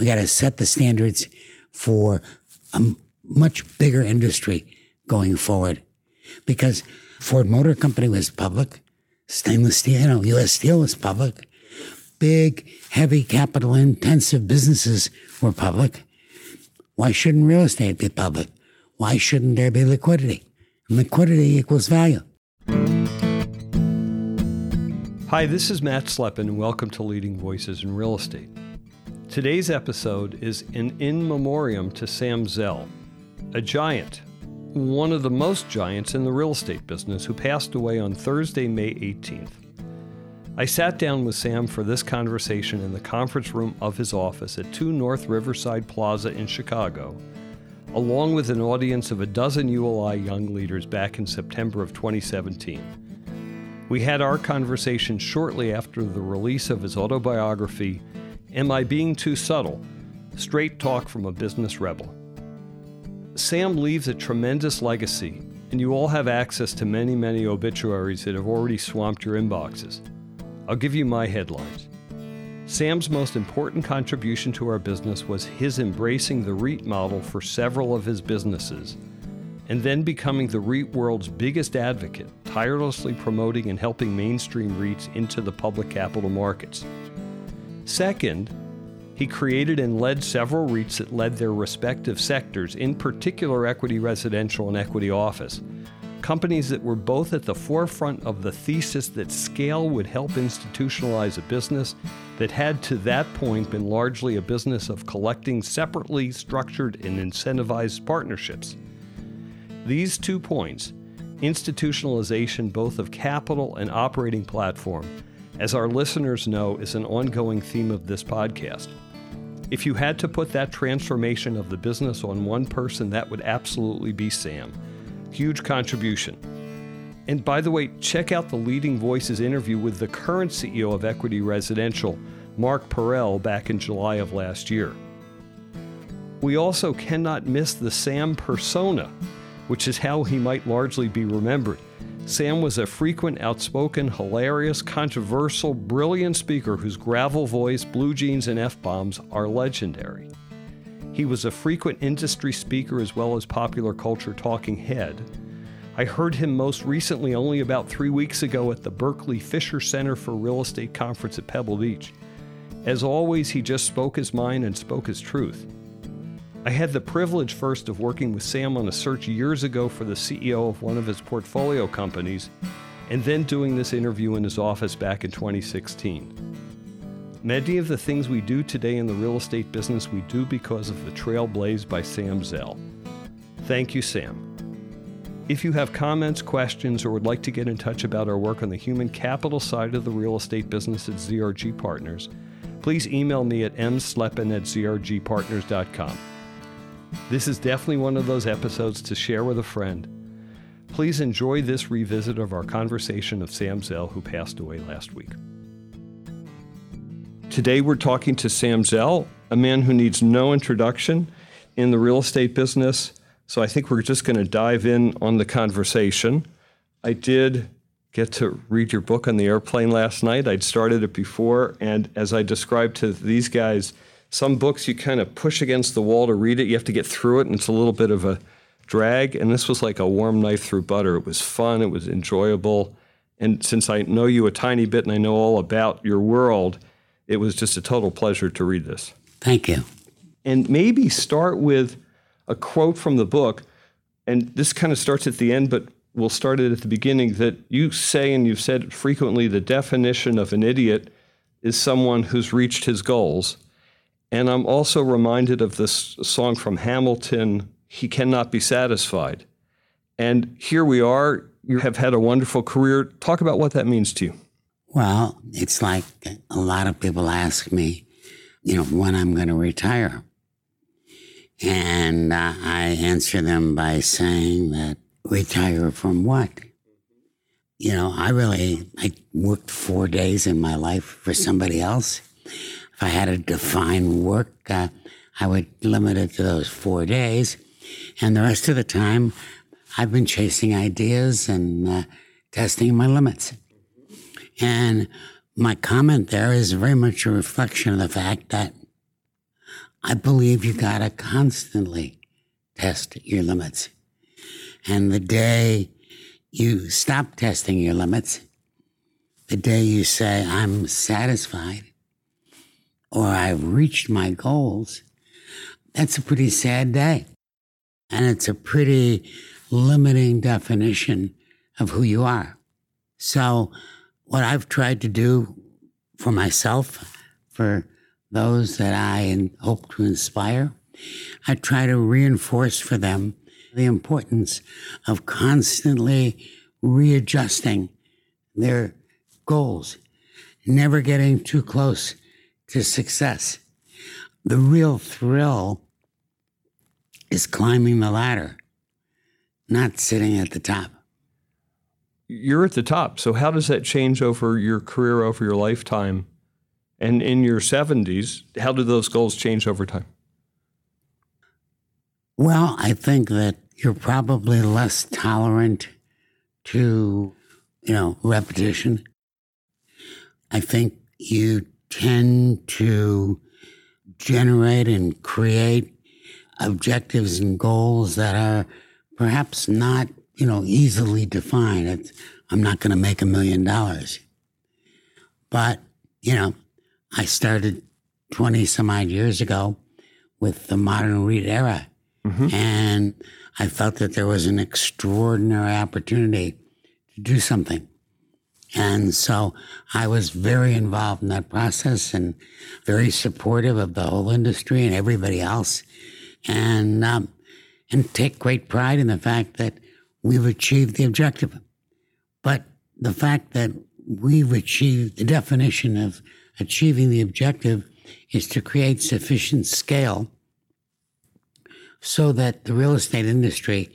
We got to set the standards for a much bigger industry going forward because Ford Motor Company was public, stainless steel, you know, U.S. Steel was public, big, heavy, capital intensive businesses were public. Why shouldn't real estate be public? Why shouldn't there be liquidity? And liquidity equals value. Hi, this is Matt Slepin, and welcome to Leading Voices in Real Estate. Today's episode is an in memoriam to Sam Zell, a giant, one of the most giants in the real estate business, who passed away on Thursday, May 18th. I sat down with Sam for this conversation in the conference room of his office at 2 North Riverside Plaza in Chicago, along with an audience of a dozen ULI young leaders back in September of 2017. We had our conversation shortly after the release of his autobiography, Am I Being Too Subtle? Straight talk from a business rebel. Sam leaves a tremendous legacy, and you all have access to many, many obituaries that have already swamped your inboxes. I'll give you my headlines. Sam's most important contribution to our business was his embracing the REIT model for several of his businesses, and then becoming the REIT world's biggest advocate, tirelessly promoting and helping mainstream REITs into the public capital markets. Second, he created and led several REITs that led their respective sectors, in particular equity residential and equity office. Companies that were both at the forefront of the thesis that scale would help institutionalize a business that had to that point been largely a business of collecting separately structured and incentivized partnerships. These two points, institutionalization both of capital and operating platform, as our listeners know, is an ongoing theme of this podcast. If you had to put that transformation of the business on one person, that would absolutely be Sam. Huge contribution. And by the way, check out the Leading Voices interview with the current CEO of Equity Residential, Mark Parrell, back in July of last year. We also cannot miss the Sam persona, which is how he might largely be remembered. Sam was a frequent, outspoken, hilarious, controversial, brilliant speaker whose gravel voice, blue jeans, and F bombs are legendary. He was a frequent industry speaker as well as popular culture talking head. I heard him most recently only about three weeks ago at the Berkeley Fisher Center for Real Estate Conference at Pebble Beach. As always, he just spoke his mind and spoke his truth. I had the privilege first of working with Sam on a search years ago for the CEO of one of his portfolio companies, and then doing this interview in his office back in 2016. Many of the things we do today in the real estate business we do because of the trail blazed by Sam Zell. Thank you, Sam. If you have comments, questions, or would like to get in touch about our work on the human capital side of the real estate business at ZRG Partners, please email me at mslepin at zrgpartners.com. This is definitely one of those episodes to share with a friend. Please enjoy this revisit of our conversation of Sam Zell, who passed away last week. Today, we're talking to Sam Zell, a man who needs no introduction in the real estate business. So I think we're just going to dive in on the conversation. I did get to read your book on the airplane last night. I'd started it before, and as I described to these guys, some books you kind of push against the wall to read it. You have to get through it, and it's a little bit of a drag. And this was like a warm knife through butter. It was fun, it was enjoyable. And since I know you a tiny bit and I know all about your world, it was just a total pleasure to read this. Thank you. And maybe start with a quote from the book. And this kind of starts at the end, but we'll start it at the beginning that you say, and you've said frequently, the definition of an idiot is someone who's reached his goals. And I'm also reminded of this song from Hamilton, He Cannot Be Satisfied. And here we are. You have had a wonderful career. Talk about what that means to you. Well, it's like a lot of people ask me, you know, when I'm going to retire. And uh, I answer them by saying that retire from what? You know, I really, I worked four days in my life for somebody else. If I had to define work, uh, I would limit it to those four days. And the rest of the time, I've been chasing ideas and uh, testing my limits. And my comment there is very much a reflection of the fact that I believe you got to constantly test your limits. And the day you stop testing your limits, the day you say, I'm satisfied or I've reached my goals, that's a pretty sad day. And it's a pretty limiting definition of who you are. So, what I've tried to do for myself, for those that I hope to inspire, I try to reinforce for them the importance of constantly readjusting their goals, never getting too close to success. The real thrill is climbing the ladder, not sitting at the top. You're at the top. So, how does that change over your career, over your lifetime? And in your 70s, how do those goals change over time? Well, I think that you're probably less tolerant to, you know, repetition. I think you tend to generate and create objectives and goals that are perhaps not, you know, easily defined. It's, I'm not going to make a million dollars. But, you know, I started 20 some odd years ago with the modern REIT era. Mm-hmm. And I felt that there was an extraordinary opportunity to do something. And so I was very involved in that process and very supportive of the whole industry and everybody else. And, um, and take great pride in the fact that we've achieved the objective. But the fact that we've achieved the definition of achieving the objective is to create sufficient scale so that the real estate industry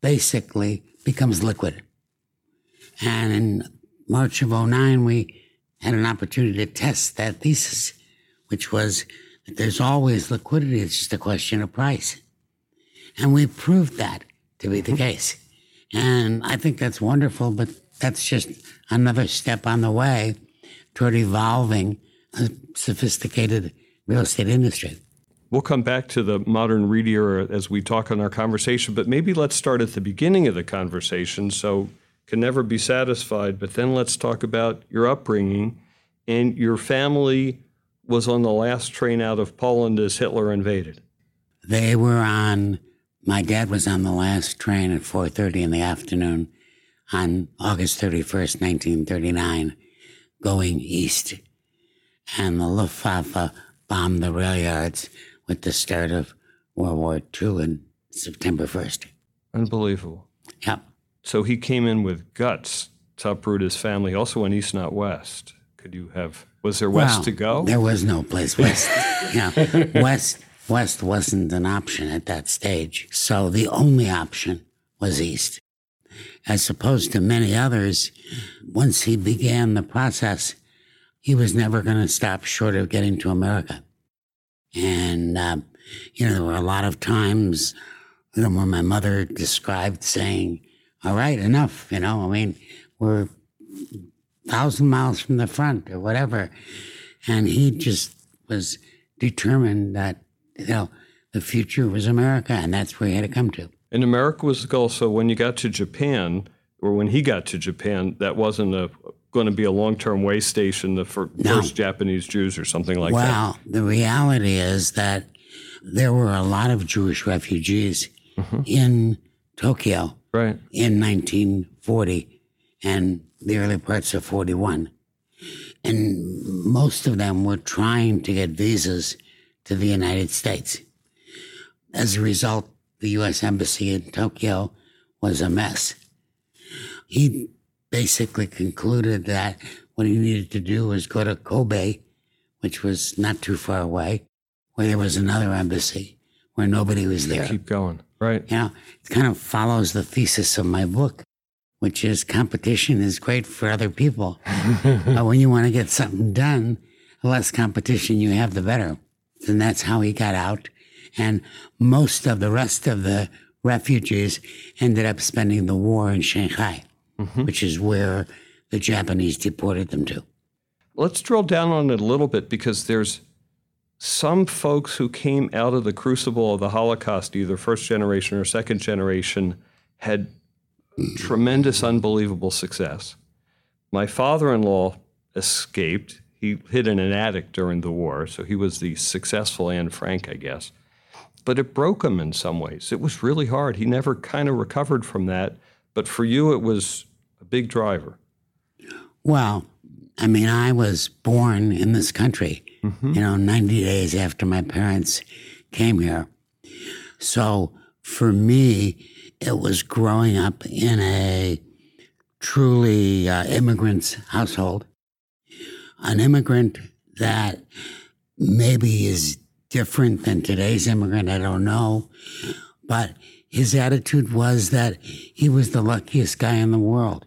basically becomes liquid. And March of 09, we had an opportunity to test that thesis, which was that there's always liquidity. It's just a question of price. And we proved that to be the mm-hmm. case. And I think that's wonderful, but that's just another step on the way toward evolving a sophisticated real estate industry. We'll come back to the modern REIT era as we talk on our conversation, but maybe let's start at the beginning of the conversation. So, can never be satisfied, but then let's talk about your upbringing. And your family was on the last train out of Poland as Hitler invaded. They were on. My dad was on the last train at 4:30 in the afternoon on August 31st, 1939, going east, and the Luftwaffe bombed the rail yards with the start of World War II in September 1st. Unbelievable. Yep. So he came in with guts to uproot his family, also went east, not west. Could you have, was there west well, to go? There was no place west. yeah. West, west wasn't an option at that stage. So the only option was east. As opposed to many others, once he began the process, he was never going to stop short of getting to America. And, uh, you know, there were a lot of times, you know, when my mother described saying, all right, enough, you know, I mean, we're thousand miles from the front or whatever. And he just was determined that, you know, the future was America and that's where he had to come to. And America was the goal. So when you got to Japan, or when he got to Japan, that wasn't a going to be a long-term way station, the no. first Japanese Jews or something like well, that? Well, the reality is that there were a lot of Jewish refugees mm-hmm. in Tokyo right. in 1940 and the early parts of 41. And most of them were trying to get visas to the United States. As a result, the U.S. Embassy in Tokyo was a mess. He basically concluded that what he needed to do was go to Kobe, which was not too far away, where there was another embassy where nobody was there. Keep going. Right. You know, it kind of follows the thesis of my book, which is competition is great for other people. but when you want to get something done, the less competition you have, the better. And that's how he got out. And most of the rest of the refugees ended up spending the war in Shanghai mm-hmm. which is where the Japanese deported them to. Let's drill down on it a little bit because there's some folks who came out of the crucible of the Holocaust, either first generation or second generation, had tremendous, unbelievable success. My father in law escaped. He hid in an attic during the war, so he was the successful Anne Frank, I guess. But it broke him in some ways. It was really hard. He never kind of recovered from that. But for you, it was a big driver. Well, I mean, I was born in this country, mm-hmm. you know, 90 days after my parents came here. So for me, it was growing up in a truly uh, immigrant's household, an immigrant that maybe is different than today's immigrant, I don't know. But his attitude was that he was the luckiest guy in the world,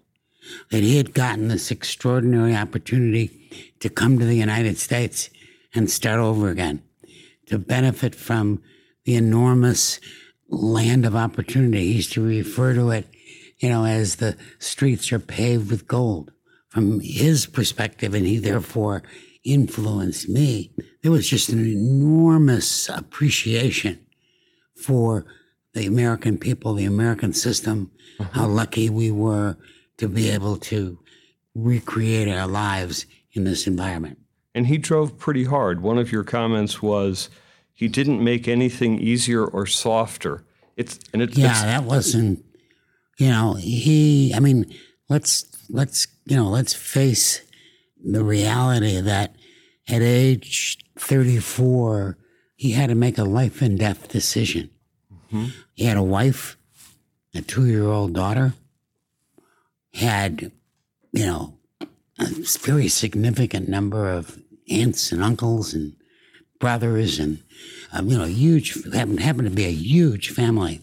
that he had gotten this extraordinary opportunity to come to the United States and start over again, to benefit from the enormous land of opportunity. He used to refer to it, you know, as the streets are paved with gold. From his perspective, and he therefore influenced me, there was just an enormous appreciation for the American people, the American system, uh-huh. how lucky we were to be able to recreate our lives in this environment. And he drove pretty hard. One of your comments was he didn't make anything easier or softer. It's and it, yeah, it's, that wasn't. You know, he. I mean, let's let's you know let's face the reality that at age 34, he had to make a life and death decision. Mm-hmm. He had a wife, a two year old daughter, had, you know, a very significant number of aunts and uncles and brothers and, um, you know, huge, happened, happened to be a huge family.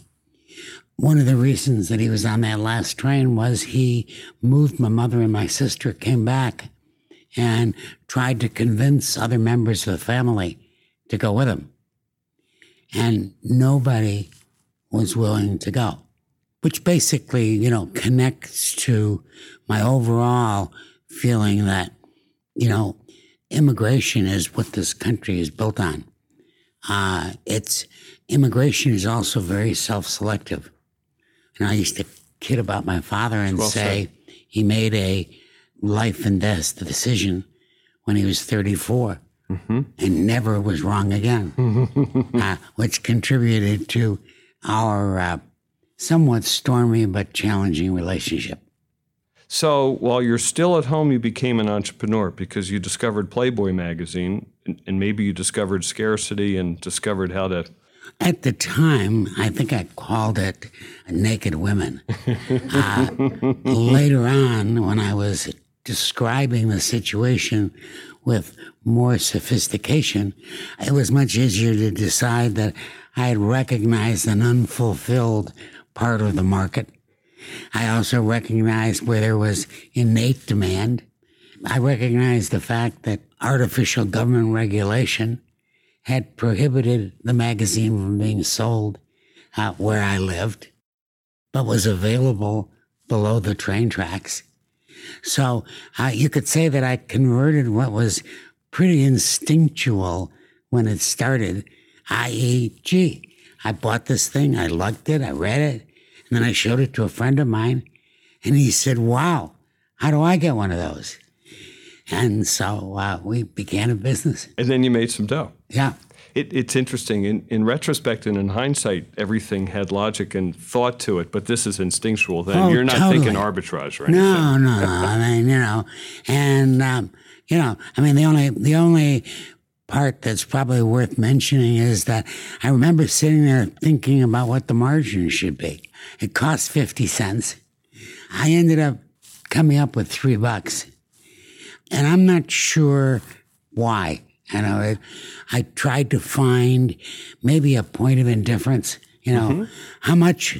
One of the reasons that he was on that last train was he moved my mother and my sister, came back and tried to convince other members of the family to go with him. And nobody was willing to go, which basically, you know, connects to my overall feeling that, you know, immigration is what this country is built on. Uh, it's immigration is also very self-selective. And I used to kid about my father and well say said. he made a life and death decision when he was 34 mm-hmm. and never was wrong again, uh, which contributed to our uh, somewhat stormy but challenging relationship. So while you're still at home, you became an entrepreneur because you discovered Playboy magazine and, and maybe you discovered scarcity and discovered how to at the time, I think I called it Naked Women. Uh, later on, when I was describing the situation with more sophistication, it was much easier to decide that I had recognized an unfulfilled part of the market. I also recognized where there was innate demand. I recognized the fact that artificial government regulation had prohibited the magazine from being sold where I lived, but was available below the train tracks. So uh, you could say that I converted what was pretty instinctual when it started, i.e., gee, I bought this thing, I liked it, I read it, and then I showed it to a friend of mine, and he said, wow, how do I get one of those? And so uh, we began a business. And then you made some dough. Yeah. It, it's interesting. In, in retrospect and in hindsight, everything had logic and thought to it, but this is instinctual. Then oh, you're not totally. thinking arbitrage, right? No, no. No. I mean, you know, and um, you know, I mean, the only the only part that's probably worth mentioning is that I remember sitting there thinking about what the margin should be. It cost fifty cents. I ended up coming up with three bucks, and I'm not sure why. You know, it, I tried to find maybe a point of indifference. You know, mm-hmm. how much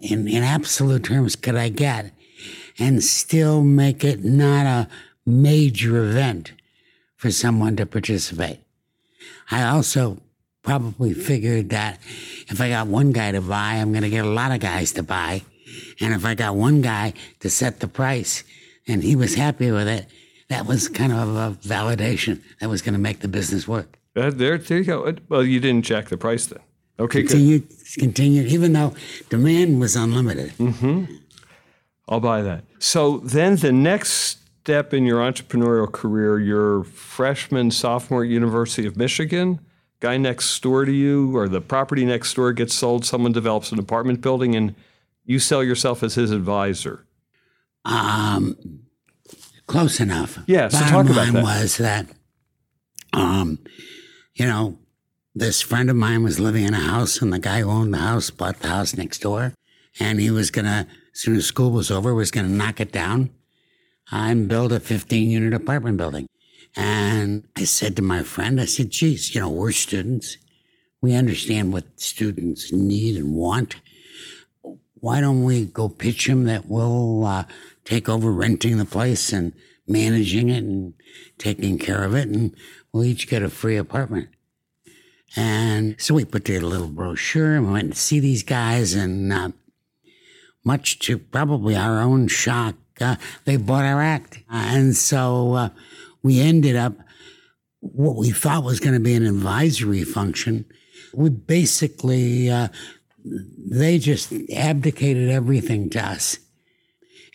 in, in absolute terms could I get and still make it not a major event for someone to participate? I also probably figured that if I got one guy to buy, I'm going to get a lot of guys to buy. And if I got one guy to set the price and he was happy with it, that was kind of a validation that was going to make the business work. Uh, there, there you go. Well, you didn't jack the price then. Okay, continued, good. Continued, even though demand was unlimited. Mm-hmm. I'll buy that. So then the next step in your entrepreneurial career, your freshman, sophomore at University of Michigan, guy next door to you or the property next door gets sold, someone develops an apartment building and you sell yourself as his advisor. Um, close enough. Yeah, so Bottom talk about line that. was that, um, you know, this friend of mine was living in a house, and the guy who owned the house bought the house next door, and he was gonna, as soon as school was over, was gonna knock it down and build a 15 unit apartment building. And I said to my friend, I said, geez, you know, we're students. We understand what students need and want. Why don't we go pitch them that we'll uh, take over renting the place and managing it and taking care of it, and we'll each get a free apartment. And so we put together a little brochure and we went to see these guys, and uh, much to probably our own shock, uh, they bought our act. and so uh, we ended up what we thought was going to be an advisory function. We basically, uh, they just abdicated everything to us.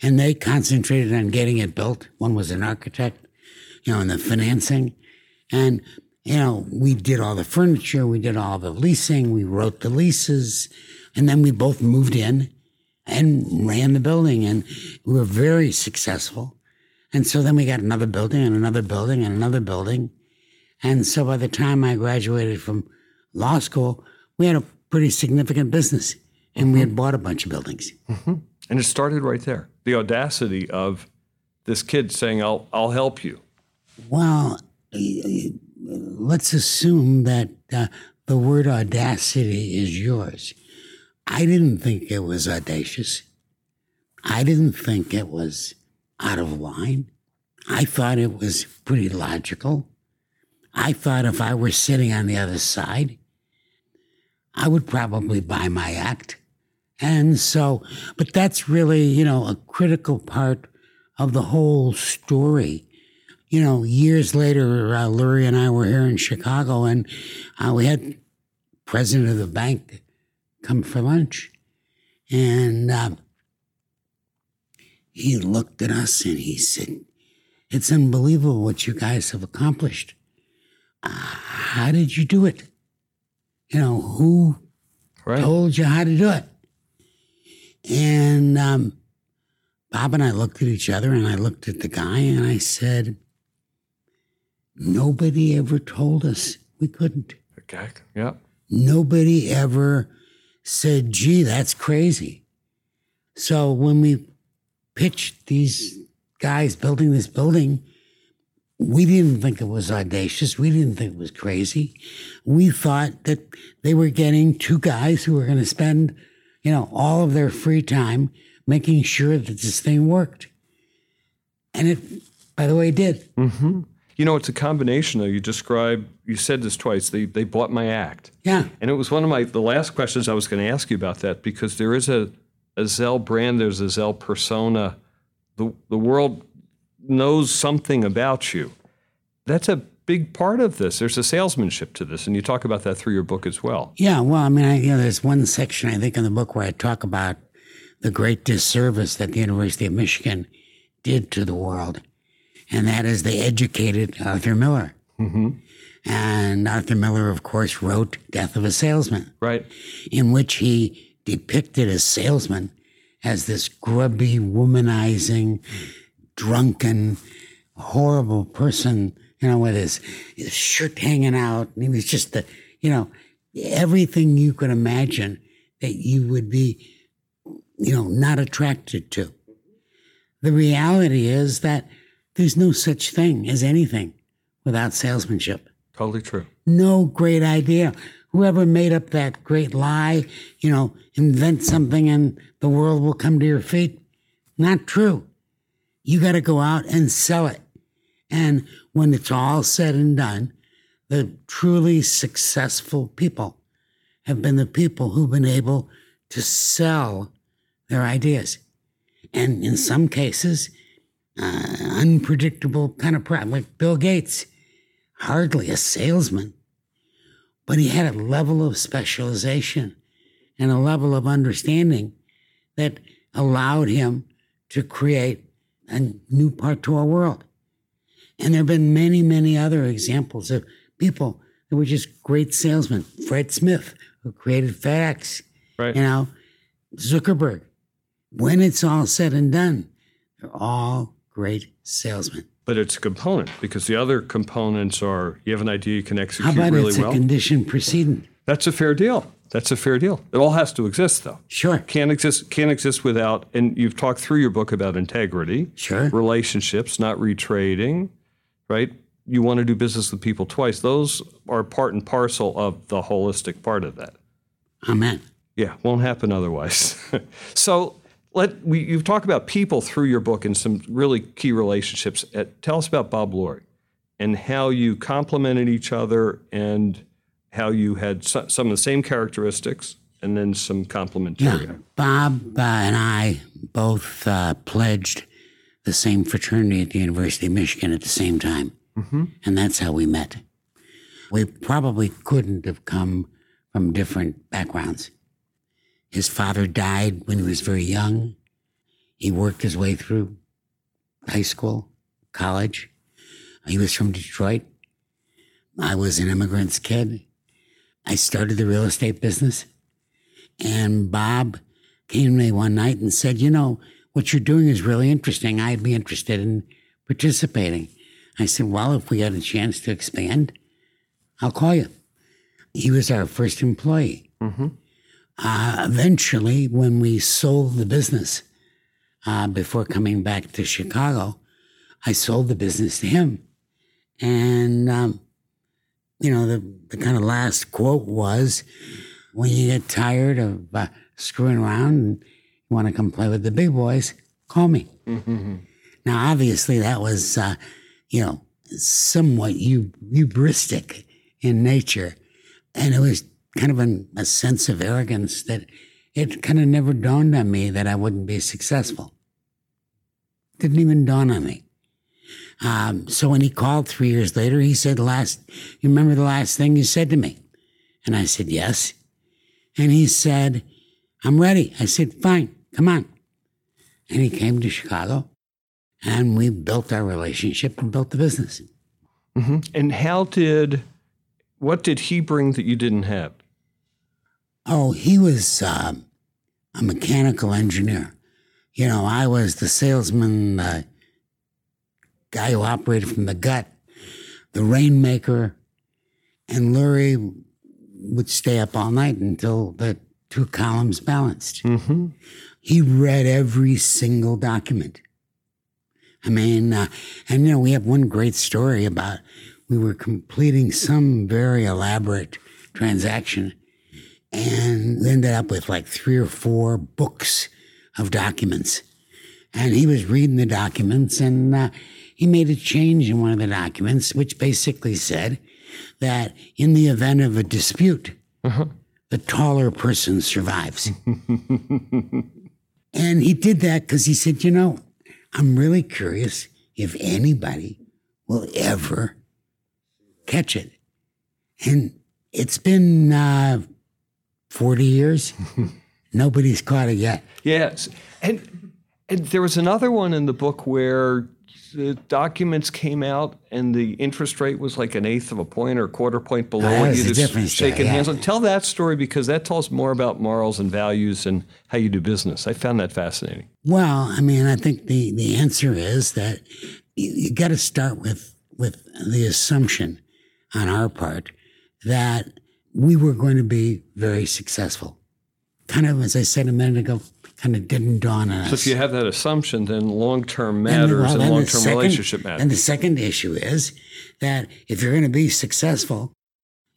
And they concentrated on getting it built. One was an architect, you know, and the financing. And, you know, we did all the furniture, we did all the leasing, we wrote the leases, and then we both moved in and ran the building. And we were very successful. And so then we got another building and another building and another building. And so by the time I graduated from law school, we had a pretty significant business and mm-hmm. we had mm-hmm. bought a bunch of buildings. Mm-hmm. And it started right there. The audacity of this kid saying, I'll, I'll help you. Well, let's assume that uh, the word audacity is yours. I didn't think it was audacious. I didn't think it was out of line. I thought it was pretty logical. I thought if I were sitting on the other side, I would probably buy my act. And so, but that's really, you know, a critical part of the whole story. You know, years later, uh, Lurie and I were here in Chicago, and uh, we had president of the bank come for lunch, and uh, he looked at us and he said, "It's unbelievable what you guys have accomplished. Uh, how did you do it? You know, who right. told you how to do it?" And um, Bob and I looked at each other, and I looked at the guy, and I said, "Nobody ever told us we couldn't." Okay. Yeah. Nobody ever said, "Gee, that's crazy." So when we pitched these guys building this building, we didn't think it was audacious. We didn't think it was crazy. We thought that they were getting two guys who were going to spend, you know, all of their free time making sure that this thing worked. And it, by the way, it did. Mm-hmm. You know, it's a combination, though. You describe, you said this twice, they, they bought my act. Yeah. And it was one of my, the last questions I was going to ask you about that because there is a, a Zell brand, there's a Zell persona. The, the world knows something about you. That's a big part of this. There's a salesmanship to this, and you talk about that through your book as well. Yeah, well, I mean, I, you know, there's one section I think in the book where I talk about the great disservice that the University of Michigan did to the world, and that is they educated Arthur Miller. Mm-hmm. And Arthur Miller, of course, wrote Death of a Salesman, right, in which he depicted a salesman as this grubby, womanizing, drunken, horrible person, you know, with his, his shirt hanging out. And he was just the, you know, everything you could imagine that you would be, you know, not attracted to. The reality is that there's no such thing as anything without salesmanship. Totally true. No great idea whoever made up that great lie, you know, invent something and the world will come to your feet. Not true. You got to go out and sell it. And when it's all said and done, the truly successful people have been the people who've been able to sell their ideas. And in some cases, uh, unpredictable kind of problem, like Bill Gates, hardly a salesman but he had a level of specialization and a level of understanding that allowed him to create a new part to our world. And there have been many, many other examples of people that were just great salesmen. Fred Smith, who created FedEx, Right. you know, Zuckerberg. When it's all said and done, they're all great salesmen. But it's a component because the other components are you have an idea you can execute How about really it's well. a condition precedent? That's a fair deal. That's a fair deal. It all has to exist though. Sure, Can't exist can't exist without and you've talked through your book about integrity, sure. relationships, not retrading, right? You want to do business with people twice. Those are part and parcel of the holistic part of that. Amen. Yeah, won't happen otherwise. so let we you've talked about people through your book and some really key relationships. Uh, tell us about Bob Lurie and how you complemented each other and how you had so, some of the same characteristics and then some complementary. Yeah. Bob uh, and I both uh, pledged the same fraternity at the University of Michigan at the same time. And that's how we met. We probably couldn't have come from different backgrounds. His father died when he was very young. He worked his way through high school, college. He was from Detroit. I was an immigrant's kid. I started the real estate business. And Bob came to me one night and said, You know, what you're doing is really interesting. I'd be interested in participating. I said, Well, if we had a chance to expand, I'll call you. He was our first employee. Mm-hmm. Uh, eventually, when we sold the business uh, before coming back to Chicago, I sold the business to him. And, um, you know, the, the kind of last quote was, when you get tired of uh, screwing around and you want to come play with the big boys, call me. Now, obviously, that was, uh, you know, somewhat eu- hubristic in nature. And it was kind of an, a sense of arrogance that it kind of never dawned on me that I wouldn't be successful. Didn't even dawn on me. Um, so when he called three years later, he said, "Last, you remember the last thing you said to me?" And I said, "Yes." And he said, "I'm ready." I said, "Fine, come on." And he came to Chicago, and we built our relationship and built the business. And how did what did he bring that you didn't have? Oh, he was um, a mechanical engineer. You know, I was the salesman, the guy who operated from the gut, the rainmaker, and Lurie would stay up all night until the two columns balanced. Mm-hmm. He read every single document. I mean, uh, and you know, we have one great story about we were completing some very elaborate transaction and ended up with like three or four books of documents. And he was reading the documents and uh, he made a change in one of the documents, which basically said that in the event of a dispute, the taller person survives. and he did that because he said, you know, I'm really curious if anybody will ever catch it. And it's been uh, 40 years. Nobody's caught it yet. Yes. And and there was another one in the book where the documents came out and the interest rate was like an eighth of a point or a quarter point below that what you just shaking yeah. hands on. Tell that story because that tells more about morals and values and how you do business. I found that fascinating. Well, I mean, I think the, the answer is that you, you got to start with with the assumption on our part that we were going to be very successful. Kind of, as I said a minute ago, kind of didn't dawn on us. So if you have that assumption, then long term And, matters well, and, long term relationship matters. And the second issue is that if you're going to be successful,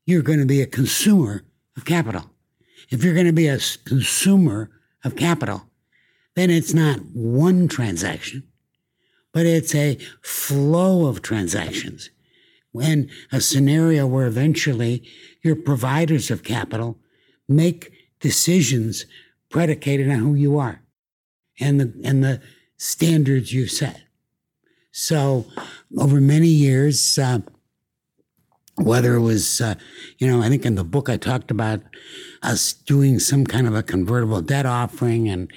you're going to be a consumer of capital. If you're going to be a consumer of capital, then it's not one transaction, but it's a flow of transactions. When a scenario where eventually your providers of capital make decisions predicated on who you are and the and the standards you set. So, over many years, uh, whether it was, uh, you know, I think in the book I talked about us doing some kind of a convertible debt offering, and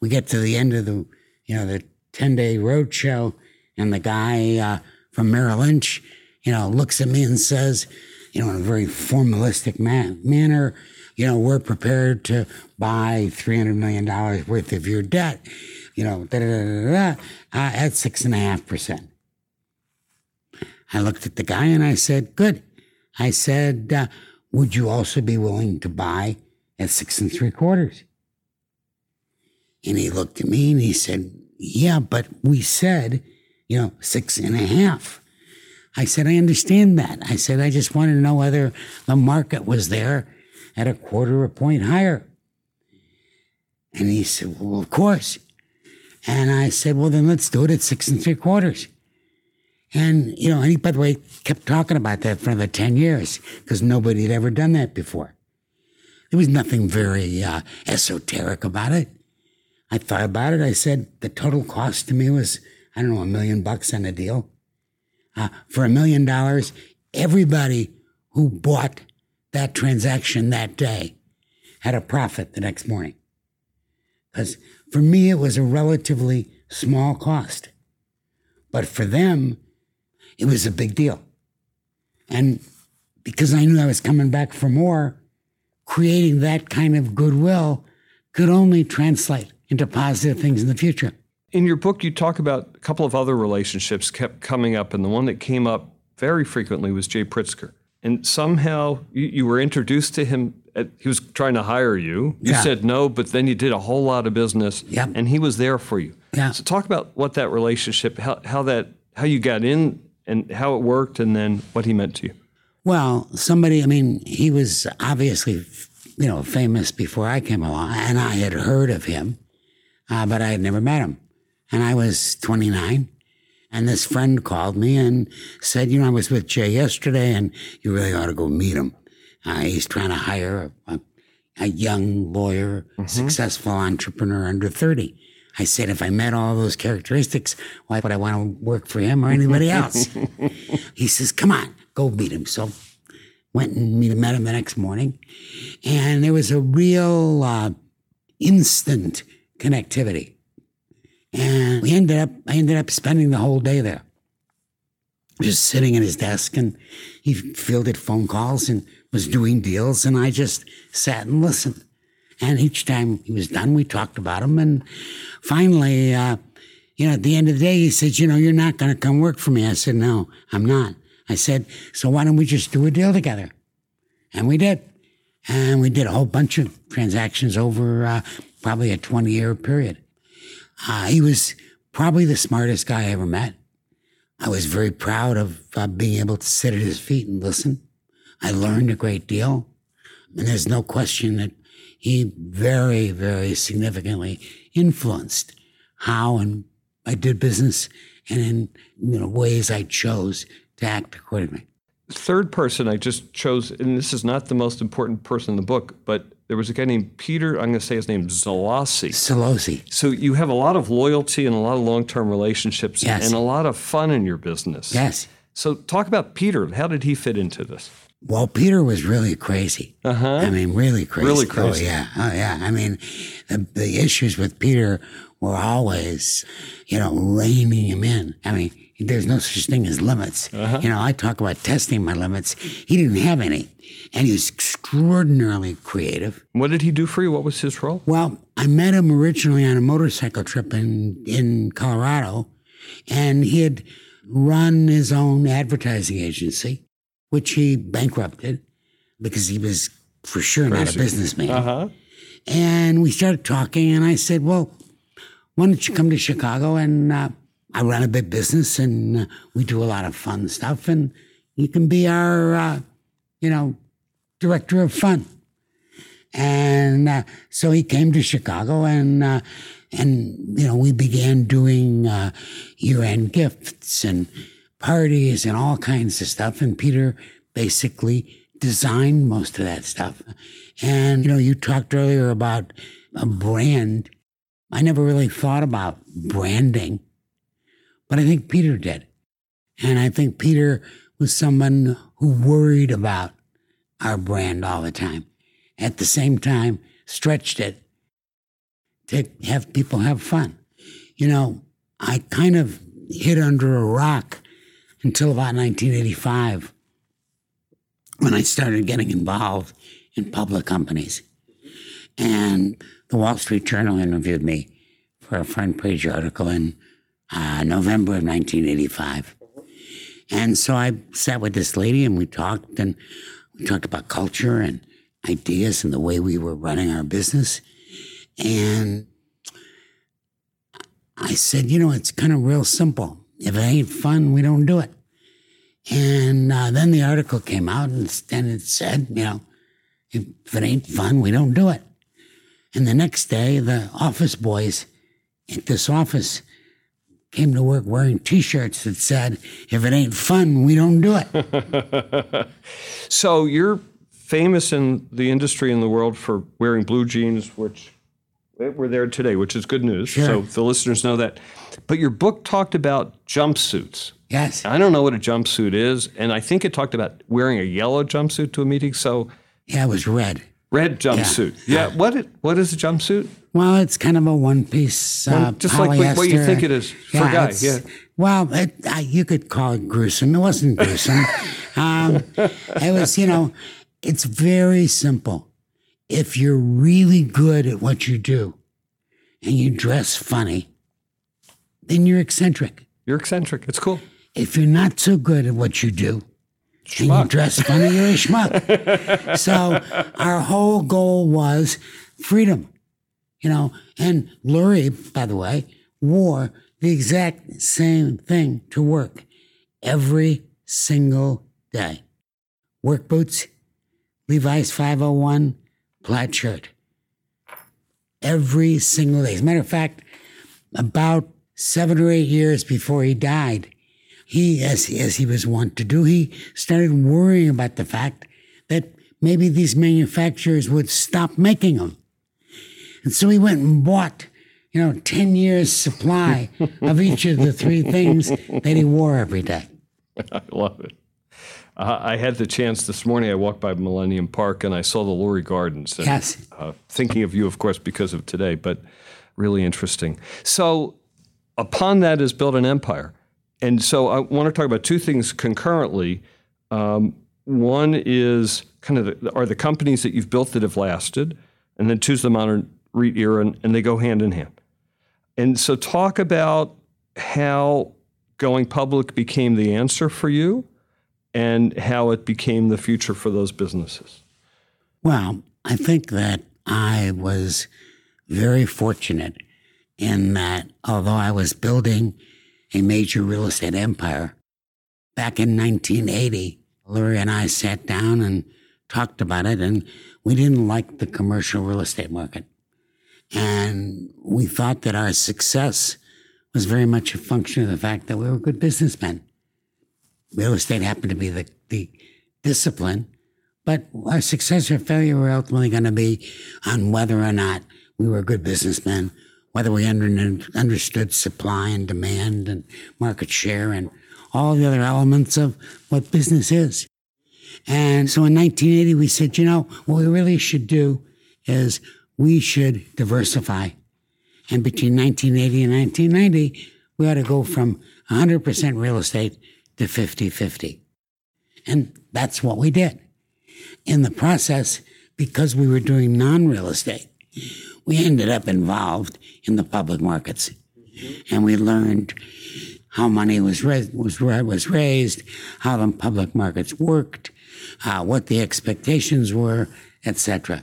we get to the end of the, you know, the 10 day road show, and the guy uh, from Merrill Lynch, you know, looks at me and says, you know, in a very formalistic man- manner, you know, we're prepared to buy $300 million worth of your debt, you know, da da da uh, at six and a half percent. I looked at the guy and I said, Good. I said, uh, Would you also be willing to buy at six and three quarters? And he looked at me and he said, Yeah, but we said, you know, six and a half. I said, I understand that. I said, I just wanted to know whether the market was there at a quarter of a point higher. And he said, Well, of course. And I said, Well, then let's do it at six and three quarters. And, you know, and he, by the way, kept talking about that for another 10 years because nobody had ever done that before. There was nothing very uh, esoteric about it. I thought about it. I said the total cost to me was, I don't know, a million bucks on a deal. Uh, for a million dollars, everybody who bought that transaction that day had a profit the next morning. Because for me, it was a relatively small cost. But for them, it was a big deal. And because I knew I was coming back for more, creating that kind of goodwill could only translate into positive things in the future. In your book, you talk about a couple of other relationships kept coming up, and the one that came up very frequently was Jay Pritzker. And somehow you, you were introduced to him. At, he was trying to hire you. You Yeah. said no, but then you did a whole lot of business, Yep. and he was there for you. Yeah. So talk about what that relationship, how, how that, how you got in, and how it worked, and then what he meant to you. Well, somebody, I mean, he was obviously, you know, famous before I came along, and I had heard of him, uh, but I had never met him. And I was 29, and this friend called me and said, You know, I was with Jay yesterday, and you really ought to go meet him. Uh, he's trying to hire a, a, young lawyer, successful entrepreneur under 30. I said, if I met all those characteristics, why would I want to work for him or anybody else? he says, come on, go meet him. So went and meet, met him the next morning. And there was a real uh, instant connectivity. And we ended up, I ended up spending the whole day there. Just sitting at his desk and he fielded phone calls and was doing deals. And I just sat and listened. And each time he was done, we talked about him. And finally, uh, you know, at the end of the day, he said, You know, you're not going to come work for me. I said, No, I'm not. I said, So why don't we just do a deal together? And we did. And we did a whole bunch of transactions over uh, probably a 20 year period. Uh, he was probably the smartest guy I ever met. I was very proud of uh, being able to sit at his feet and listen. I learned a great deal. And there's no question that he very, very significantly influenced how and I did business and in you know ways I chose to act accordingly. Third person I just chose, and this is not the most important person in the book, but there was a guy named Peter, I'm going to say his name, Zalasi. Solosi. So you have a lot of loyalty and a lot of long-term relationships Yes. and a lot of fun in your business. Yes. So talk about Peter. How did he fit into this? Well, Peter was really crazy. Uh-huh. I mean, really crazy. Really crazy. Oh, yeah. Oh, yeah. I mean, the, the issues with Peter were always, you know, reining him in. I mean, there's no such thing as limits. Uh-huh. You know, I talk about testing my limits. He didn't have any. And he was extraordinarily creative. What did he do for you? What was his role? Well, I met him originally on a motorcycle trip in, in Colorado, and he had run his own advertising agency, which he bankrupted because he was for sure not a businessman. Uh-huh. And we started talking, and I said, Well, why don't you come to Chicago? And uh, I run a big business, and uh, we do a lot of fun stuff, and you can be our, uh, you know, director of fun. And uh, so he came to Chicago, and uh, and you know we began doing uh, year-end gifts and parties and all kinds of stuff. And Peter basically designed most of that stuff. And you know, you talked earlier about a brand. I never really thought about branding, but I think Peter did. And I think Peter was someone who worried about our brand all the time. At the same time, stretched it to have people have fun. You know, I kind of hid under a rock until about 1985 when I started getting involved in public companies. And the Wall Street Journal interviewed me for a front page article in uh, November of 1985. And so I sat with this lady and we talked and we talked about culture and ideas and the way we were running our business. And I said, you know, it's kind of real simple. If it ain't fun, we don't do it. And uh, then the article came out and, and it said, you know, if it ain't fun, we don't do it. And the next day, the office boys at this office came to work wearing T-shirts that said, "If it ain't fun, we don't do it." so you're famous in the industry in the world for wearing blue jeans, which we're there today, which is good news. Sure. So the listeners know that. But your book talked about jumpsuits. Yes. I don't know what a jumpsuit is, and I think it talked about wearing a yellow jumpsuit to a meeting. So yeah, it was red. Red jumpsuit. Yeah. yeah. What? It, what is a jumpsuit? Well, it's kind of a one piece. Uh, just like what you think it is for yeah, a guy. Yeah. Well, it, uh, you could call it gruesome. It wasn't gruesome. um, it was, you know, it's very simple. If you're really good at what you do and you dress funny, then you're eccentric. You're eccentric. It's cool. If you're not so good at what you do and you dress funny, you're a schmuck. so our whole goal was freedom, you know. And Lurie, by the way, wore the exact same thing to work every single day. Work boots, Levi's 501, plaid shirt. Every single day. As a matter of fact, about seven or eight years before he died, he, as, as he was wont to do, he started worrying about the fact that maybe these manufacturers would stop making them. And so he went and bought, you know, 10 years supply of each of the three things that he wore every day. I love it. Uh, I had the chance this morning. I walked by Millennium Park and I saw the Lurie Gardens. And, yes. Uh, thinking of you, of course, because of today, but really interesting. So, upon that is built an empire. And so, I want to talk about two things concurrently. Um, one is kind of the, are the companies that you've built that have lasted, and then two's the modern REIT era, and, and they go hand in hand. And so, talk about how going public became the answer for you and how it became the future for those businesses? Well, I think that I was very fortunate in that although I was building a major real estate empire, back in 1980, Lurie and I sat down and talked about it, and we didn't like the commercial real estate market. And we thought that our success was very much a function of the fact that we were good businessmen real estate happened to be the, the discipline, but our success or failure were ultimately going to be on whether or not we were good businessmen, whether we under, understood supply and demand and market share and all the other elements of what business is. And so in 1980, we said, you know, what we really should do is we should diversify. And between 1980 and 1990, we ought to go from 100% real estate to 50 50. And that's what we did. In the process, because we were doing non real estate, we ended up involved in the public markets. And we learned how money was, was, was raised, how the public markets worked, uh, what the expectations were, etc.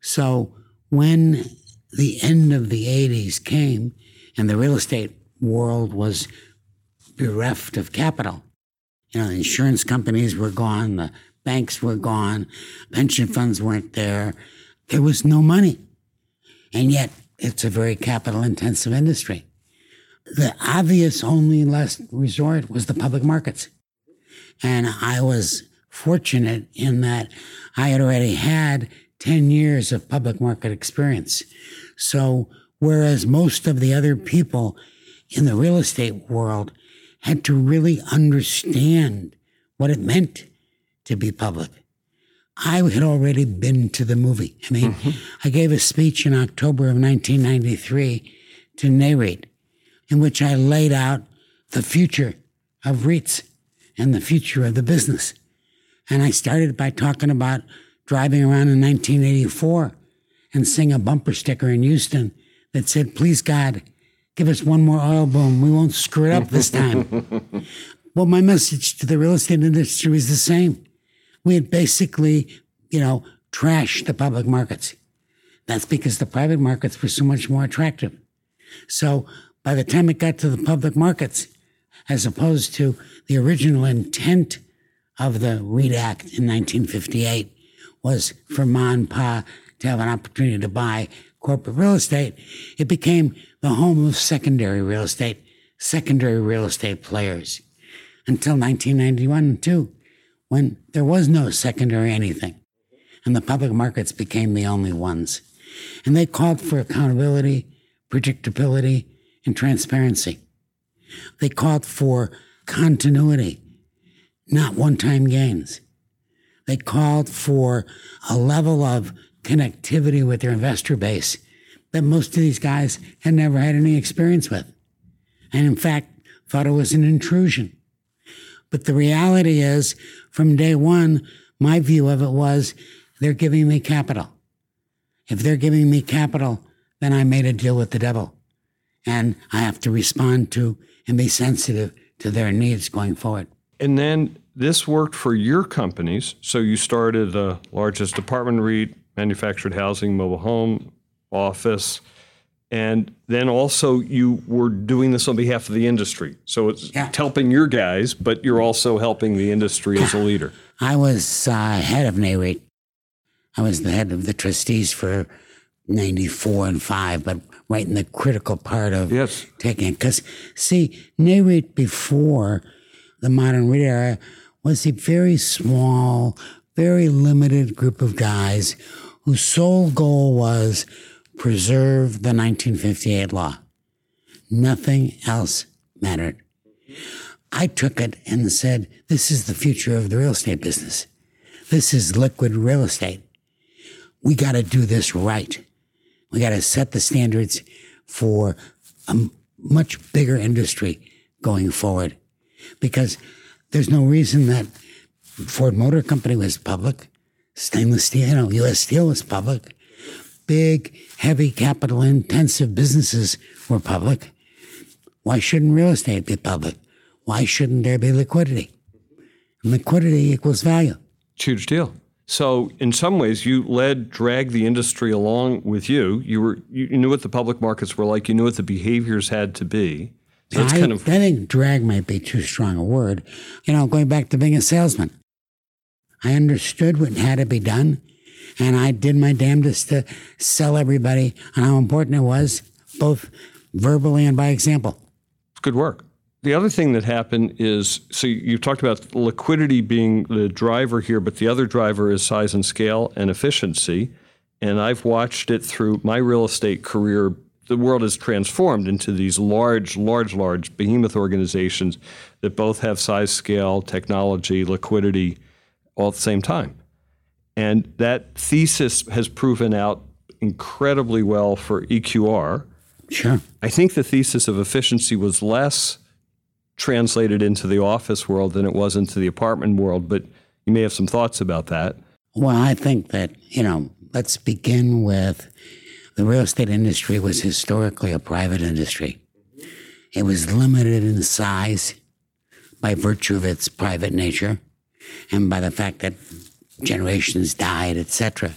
So when the end of the 80s came and the real estate world was bereft of capital. You know, insurance companies were gone, the banks were gone, pension funds weren't there. There was no money. And yet, it's a very capital intensive industry. The obvious only last resort was the public markets. And I was fortunate in that I had already had 10 years of public market experience. So, whereas most of the other people in the real estate world had to really understand what it meant to be public. I had already been to the movie. I mean, mm-hmm. I gave a speech in October of 1993 to NAREIT in which I laid out the future of REITs and the future of the business. And I started by talking about driving around in 1984 and seeing a bumper sticker in Houston that said, Please God, give us one more oil boom. We won't screw it up this time. well, my message to the real estate industry is the same. We had basically, you know, trashed the public markets. That's because the private markets were so much more attractive. So by the time it got to the public markets, as opposed to the original intent of the REIT Act in 1958 was for Ma and Pa to have an opportunity to buy corporate real estate, it became the home of secondary real estate, secondary real estate players until 1991 too, when there was no secondary anything. And the public markets became the only ones. And they called for accountability, predictability, and transparency. They called for continuity, not one time gains. They called for a level of connectivity with their investor base that most of these guys had never had any experience with. And in fact, thought it was an intrusion. But the reality is, from day one, my view of it was they're giving me capital. If they're giving me capital, then I made a deal with the devil. And I have to respond to and be sensitive to their needs going forward. And then this worked for your companies. So you started the largest apartment REIT, manufactured housing, mobile home, office. And then also you were doing this on behalf of the industry. So it's yeah. helping your guys, but you're also helping the industry as a leader. I was uh, head of NAREIT. I was the head of the trustees for 94 and 5, but right in the critical part of yes. taking it. Because, see, NAREIT before the modern REIT era was a very small, very limited group of guys whose sole goal was preserve the 1958 law. Nothing else mattered. I took it and said, this is the future of the real estate business. This is liquid real estate. We got to do this right. We got to set the standards for a much bigger industry going forward because there's no reason that Ford Motor Company was public, stainless steel, you know, U.S. Steel was public, big, heavy capital intensive businesses were public. Why shouldn't real estate be public? Why shouldn't there be liquidity? liquidity equals value. Huge deal. So in some ways, you led, dragged the industry along with you. You were, you knew what the public markets were like. You knew what the behaviors had to be. So I, kind of, I think drag might be too strong a word. You know, going back to being a salesman, I understood what had to be done, and I did my damnedest to sell everybody on how important it was, both verbally and by example. It's good work. The other thing that happened is so you've talked about liquidity being the driver here, but the other driver is size and scale and efficiency. And I've watched it through my real estate career. The world has transformed into these large, large, large behemoth organizations that both have size, scale, technology, liquidity all at the same time. And that thesis has proven out incredibly well for EQR. Sure. I think the thesis of efficiency was less translated into the office world than it was into the apartment world, but you may have some thoughts about that. Well, I think that, you know, let's begin with the real estate industry was historically a private industry. It was limited in size by virtue of its private nature and by the fact that generations died, etc.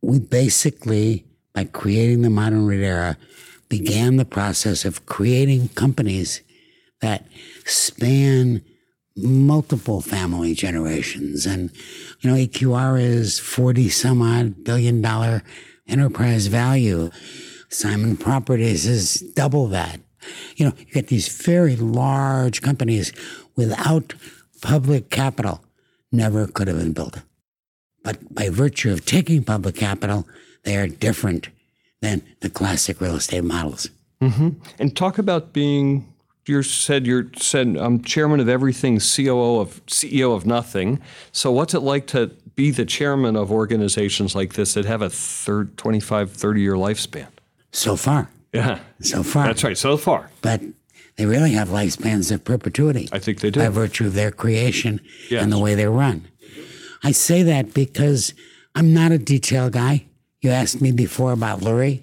We basically, by creating the modern REIT era, began the process of creating companies that span multiple family generations. And, you know, EQR is 40 some odd billion dollar enterprise value. Simon Properties is double that. You know, you get these very large companies without public capital never could have been built. But by virtue of taking public capital, they are different than the classic real estate models. Mm-hmm. And talk about being You said you're said I'm chairman of everything, COO of CEO of nothing. So what's it like to be the chairman of organizations like this that have a third 25, 30 year lifespan? So far. Yeah. So far. That's right. So far. But they really have lifespans of perpetuity. I think they do. By virtue of their creation Yes. and the way they run. I say that because I'm not a detail guy. You asked me before about Lurie,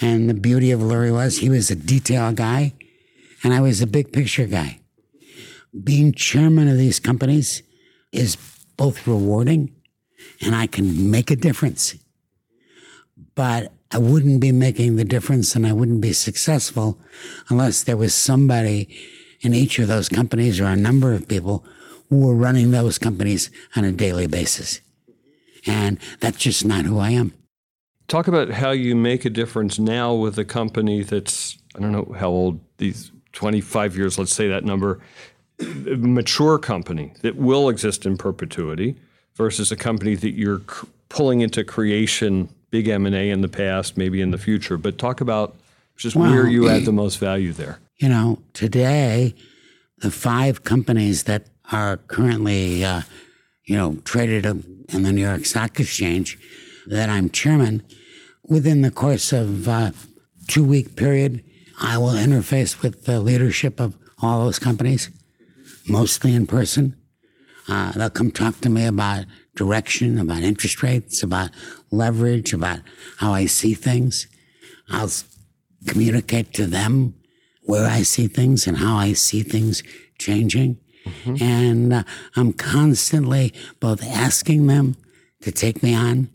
and the beauty of Lurie was he was a detail guy, and I was a big picture guy. Being chairman of these companies is both rewarding and I can make a difference. But I wouldn't be making the difference and I wouldn't be successful unless there was somebody in each of those companies or a number of people were running those companies on a daily basis. And that's just not who I am. Talk about how you make a difference now with a company that's, I don't know how old, these 25 years, let's say that number, mature company that will exist in perpetuity versus a company that you're c- pulling into creation, big M&A in the past, maybe in the future. But talk about just where you add the most value there. You know, today, the five companies that are currently, uh, you know, traded in the New York Stock Exchange that I'm chairman, within the course of a two week period, I will interface with the leadership of all those companies, mostly in person. Uh, they'll come talk to me about direction, about interest rates, about leverage, about how I see things. I'll communicate to them where I see things and how I see things changing. And uh, I'm constantly both asking them to take me on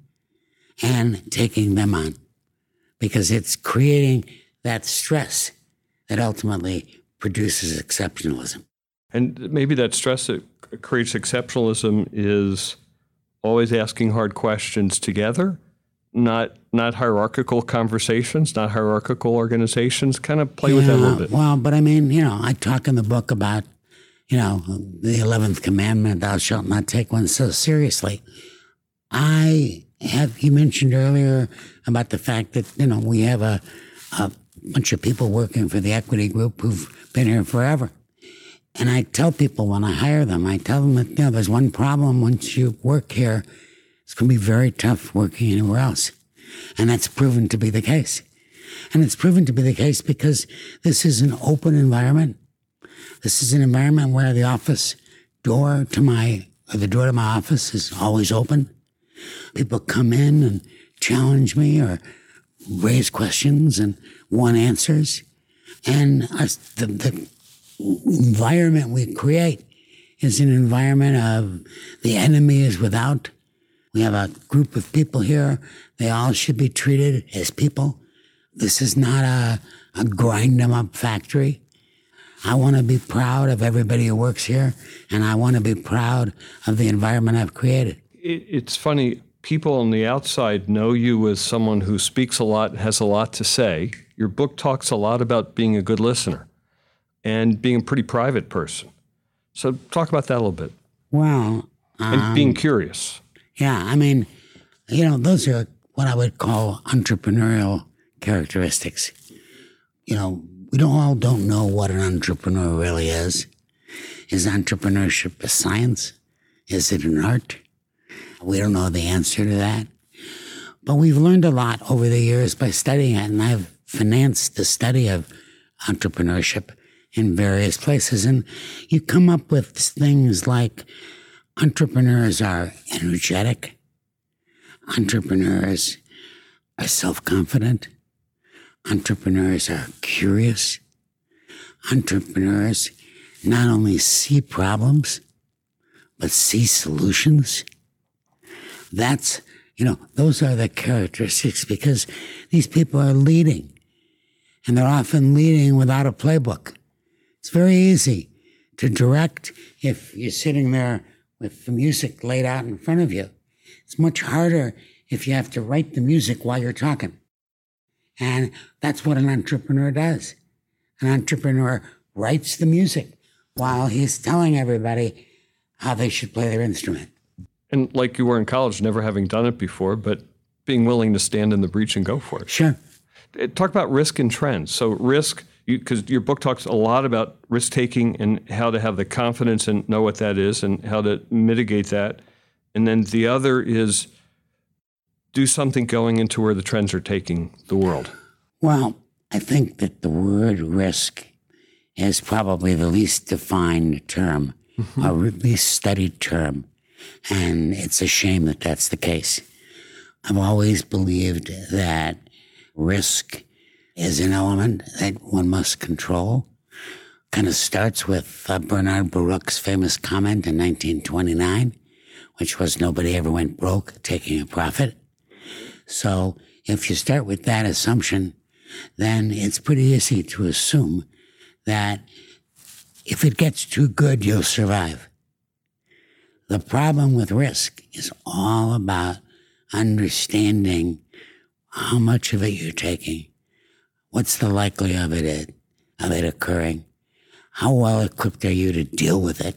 and taking them on because it's creating that stress that ultimately produces exceptionalism. And maybe that stress that creates exceptionalism is always asking hard questions together, not not hierarchical conversations, not hierarchical organizations. Kind of play with that a little bit. Well, but I mean, you know, I talk in the book about, you know, the 11th commandment, thou shalt not take one so seriously. I have, you mentioned earlier about the fact that, you know, we have a, a bunch of people working for the equity group who've been here forever. And I tell people when I hire them, I tell them that, you know, there's one problem once you work here, it's going to be very tough working anywhere else. And that's proven to be the case. And it's proven to be the case because this is an open environment. This is an environment where the office door to my, the door to my office is always open. People come in and challenge me or raise questions and want answers. And our, the, the environment we create is an environment of the enemy is without. We have a group of people here. They all should be treated as people. This is not a, a grind them up factory. I want to be proud of everybody who works here, and I want to be proud of the environment I've created. It, it's funny. People on the outside know you as someone who speaks a lot, has a lot to say. Your book talks a lot about being a good listener and being a pretty private person. So talk about that a little bit Well, and um, being curious. yeah, I mean, you know, those are what I would call entrepreneurial characteristics. You know, we don't all don't know what an entrepreneur really is. Is entrepreneurship a science? Is it an art? We don't know the answer to that. But we've learned a lot over the years by studying it, and I've financed the study of entrepreneurship in various places. And you come up with things like entrepreneurs are energetic, entrepreneurs are self confident, entrepreneurs are curious, entrepreneurs not only see problems, but see solutions. That's, you know, those are the characteristics because these people are leading and they're often leading without a playbook. It's very easy to direct if you're sitting there with the music laid out in front of you. It's much harder if you have to write the music while you're talking. And that's what an entrepreneur does. An entrepreneur writes the music while he's telling everybody how they should play their instrument. And like you were in college, never having done it before, but being willing to stand in the breach and go for it. Sure. Uh, Talk about risk and trends. So risk, because you, your book talks a lot about risk taking and how to have the confidence and know what that is and how to mitigate that. And then the other is do something going into where the trends are taking the world. Well, I think that the word risk is probably the least defined term, mm-hmm. or least studied term. And it's a shame that that's the case. I've always believed that risk is an element that one must control. Kind of starts with uh, Bernard Baruch's famous comment in 1929, which was nobody ever went broke taking a profit. So if you start with that assumption, then it's pretty easy to assume that if it gets too good, you'll survive. The problem with risk is all about understanding how much of it you're taking. What's the likelihood of it, of it occurring? How well equipped are you to deal with it?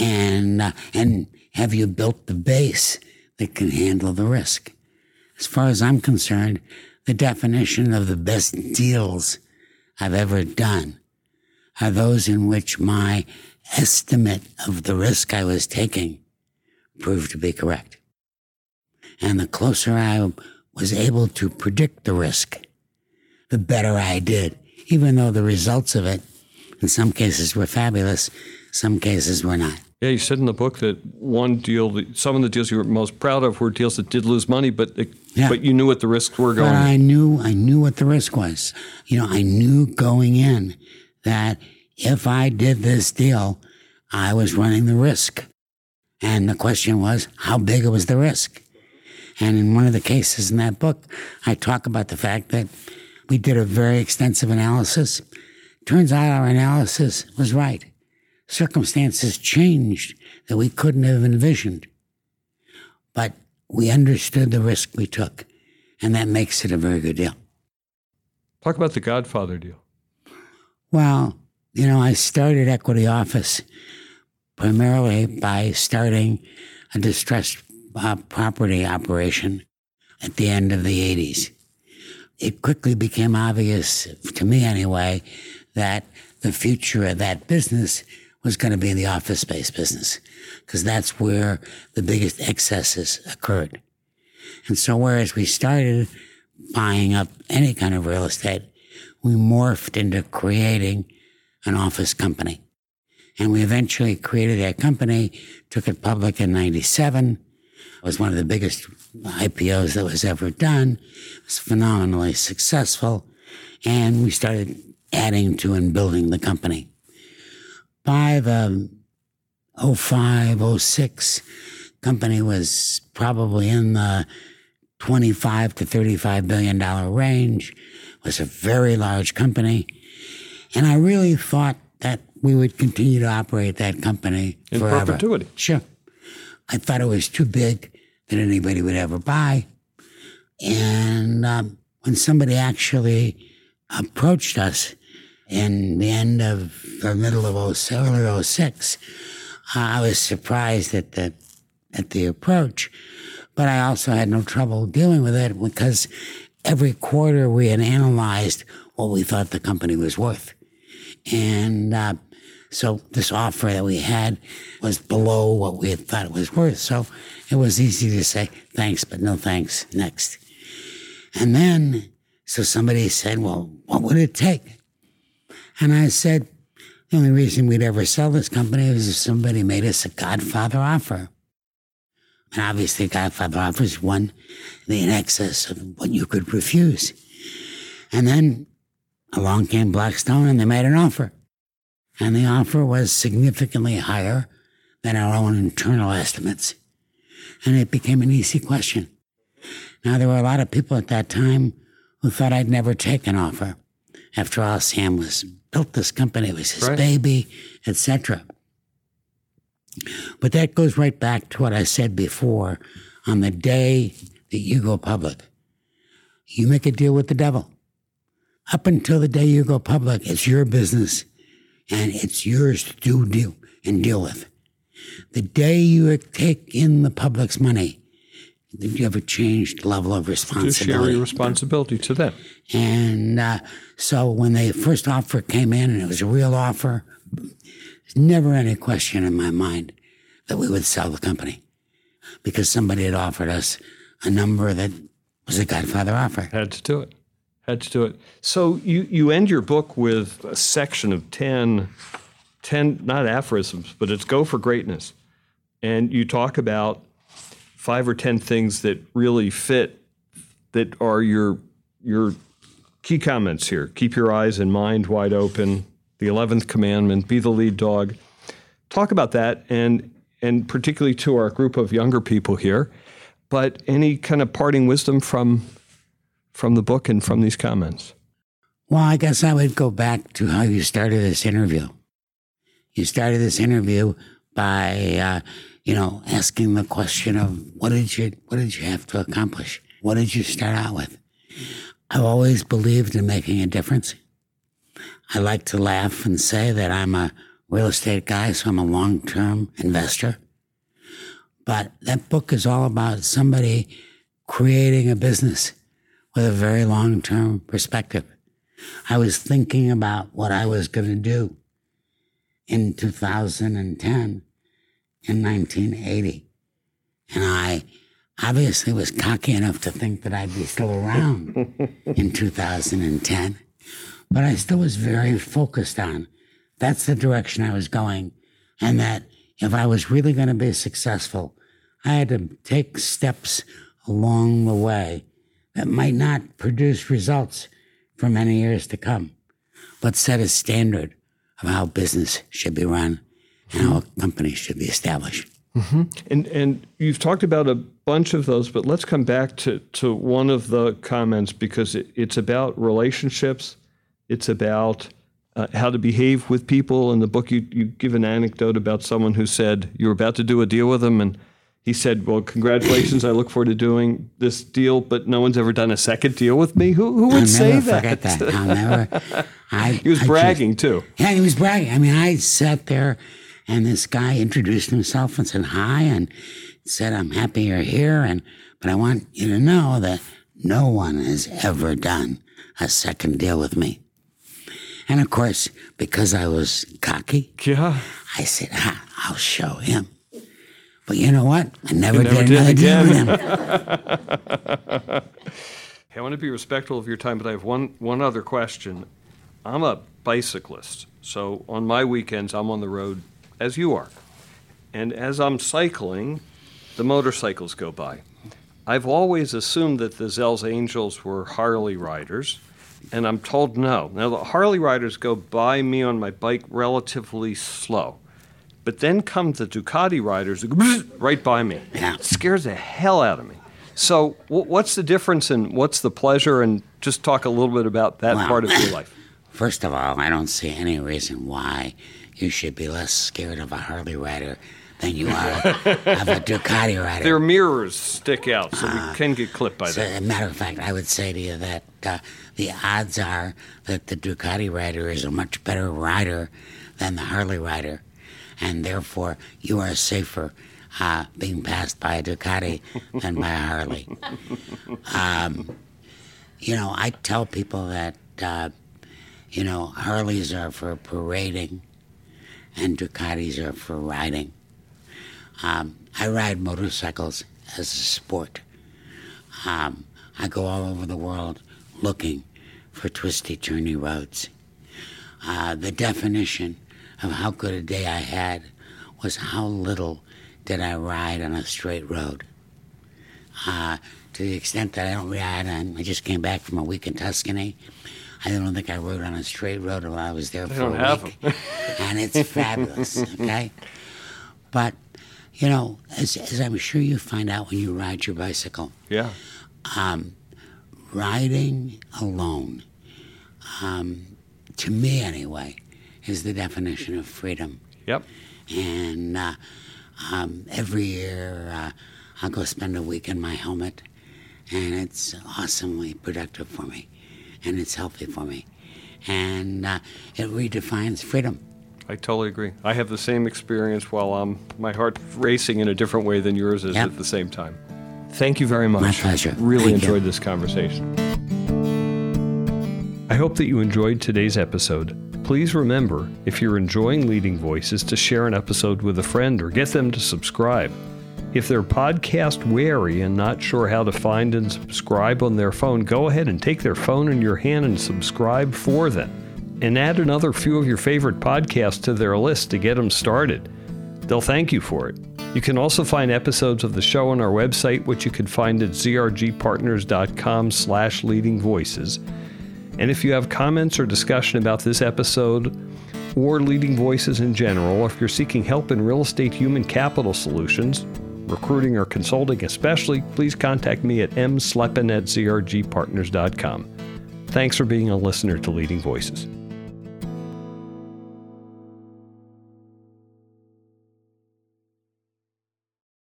And, uh, and have you built the base that can handle the risk? As far as I'm concerned, the definition of the best deals I've ever done are those in which my estimate of the risk I was taking proved to be correct. And the closer I was able to predict the risk, the better I did, even though the results of it in some cases were fabulous, some cases were not. Yeah, you said in the book that one deal, some of the deals you were most proud of were deals that did lose money, but yeah. but you knew what the risks were going. But I knew I knew what the risk was. You know, I knew going in that if I did this deal, I was running the risk. And the question was, how big was the risk? And in one of the cases in that book, I talk about the fact that we did a very extensive analysis. Turns out our analysis was right circumstances changed that we couldn't have envisioned. But we understood the risk we took, and that makes it a very good deal. Talk about the Godfather deal. Well, you know, I started Equity Office primarily by starting a distressed uh, property operation at the end of the 80s. It quickly became obvious, to me anyway, that the future of that business was going to be in the office space business because that's where the biggest excesses occurred. And so, whereas we started buying up any kind of real estate, we morphed into creating an office company. And we eventually created that company, took it public in 97. It was one of the biggest IPOs that was ever done. It was phenomenally successful. And we started adding to and building the company by the 05, 06, company was probably in the 25 to 35 billion dollar range. It was a very large company. And I really thought that we would continue to operate that company in forever. perpetuity. Sure. I thought it was too big that anybody would ever buy. And um, when somebody actually approached us in the end of the middle of 07, early 06, I was surprised at the at the approach, but I also had no trouble dealing with it because every quarter we had analyzed what we thought the company was worth, and uh, so this offer that we had was below what we had thought it was worth. So it was easy to say thanks, but no thanks. Next, and then so somebody said, "Well, what would it take?" And I said, the only reason we'd ever sell this company is if somebody made us a Godfather offer. And obviously, Godfather offers one in excess of what you could refuse. And then along came Blackstone and they made an offer. And the offer was significantly higher than our own internal estimates. And it became an easy question. Now, there were a lot of people at that time who thought I'd never take an offer. After all, Sam was built this company. It was his right. baby, etc. But that goes right back to what I said before. On the day that you go public, you make a deal with the devil. Up until the day you go public, it's your business and it's yours to do deal and deal with. The day you take in the public's money, you have a changed level of Fiduciary responsibility. responsibility to them. And uh, so when the first offer came in and it was a real offer, there's never any question in my mind that we would sell the company because somebody had offered us a number that was a Godfather offer. Had to do it. Had to do it. So you, you end your book with a section of 10, 10, not aphorisms, but it's go for greatness. And you talk about five or 10 things that really fit, that are your, your key comments here. Keep your eyes and mind wide open. The 11th commandment, be the lead dog. Talk about that and, and particularly to our group of younger people here. But any kind of parting wisdom from from the book and from these comments? Well, I guess I would go back to how you started this interview. You started this interview by, uh, you know, asking the question of what did you what did you have to accomplish? What did you start out with? I've always believed in making a difference. I like to laugh and say that I'm a real estate guy, so I'm a long term investor. But that book is all about somebody creating a business with a very long term perspective. I was thinking about what I was going to do in 2010, in 1980. And I obviously was cocky enough to think that I'd be still around in 2010. But I still was very focused on that's the direction I was going. And that if I was really going to be successful, I had to take steps along the way that might not produce results for many years to come, but set a standard of how business should be run and how a company should be established. And and you've talked about a bunch of those, but let's come back to to one of the comments because it, it's about relationships. It's about uh, how to behave with people. In the book, you you give an anecdote about someone who said you were about to do a deal with them, and he said, "Well, congratulations! I look forward to doing this deal, but no one's ever done a second deal with me." Who who would I'll say never that? forget that. I'll never. I, He was I just- bragging too. Yeah, he was bragging. I mean, I sat there and this guy introduced himself and said hi and said, I'm happy you're here. And, but I want you to know that no one has ever done a second deal with me. And of course, because I was cocky, Yeah. I said, ah, I'll show him. But you know what? I never, never did did another deal with him. Hey, I want to be respectful of your time, but I have one, one other question. I'm a bicyclist, so on my weekends, I'm on the road as you are. And as I'm cycling, the motorcycles go by. I've always assumed that the Zell's Angels were Harley riders, and I'm told no. Now, the Harley riders go by me on my bike relatively slow. But then come the Ducati riders who go right by me. Yeah. It scares the hell out of me. So, wh- what's the difference and what's the pleasure? And just talk a little bit about that Wow. part of your life. First of all, I don't see any reason why you should be less scared of a Harley rider than you are of a Ducati rider. Their mirrors stick out, so we can get clipped by So, that. as a matter of fact, I would say to you that uh, the odds are that the Ducati rider is a much better rider than the Harley rider, and therefore you are safer uh, being passed by a Ducati than by a Harley. Um, you know, I tell people that uh, you know Harleys are for parading, and Ducatis are for riding. Um, I ride motorcycles as a sport. Um, I go all over the world looking for twisty, turny roads. Uh, the definition of how good a day I had was how little did I ride on a straight road. Uh, to the extent that I don't ride on, I just came back from a week in Tuscany. I don't think I rode on a straight road while I was there for don't a have week. and it's fabulous, okay? But, you know, as, as I'm sure you find out when you ride your bicycle, Yeah. um, riding alone, um, to me anyway, is the definition of freedom. Yep. And uh, um, every year uh, I'll go spend a week in my helmet, and it's awesomely productive for me, and it's healthy for me. And uh, it redefines freedom. I totally agree. I have the same experience while I'm my heart racing in a different way than yours is Yep. at the same time. thank you very much. My pleasure. Really Thank you. enjoyed this conversation. I hope that you enjoyed today's episode. Please remember, if you're enjoying Leading Voices, to share an episode with a friend or get them to subscribe. If they're podcast wary and not sure how to find and subscribe on their phone, go ahead and take their phone in your hand and subscribe for them. And add another few of your favorite podcasts to their list to get them started. They'll thank you for it. You can also find episodes of the show on our website, which you can find at zrgpartners.com slash leading voices. And if you have comments or discussion about this episode or leading voices in general, or if you're seeking help in real estate human capital solutions, recruiting or consulting especially, please contact me at msleppen at zrgpartners.com. Thanks for being a listener to Leading Voices.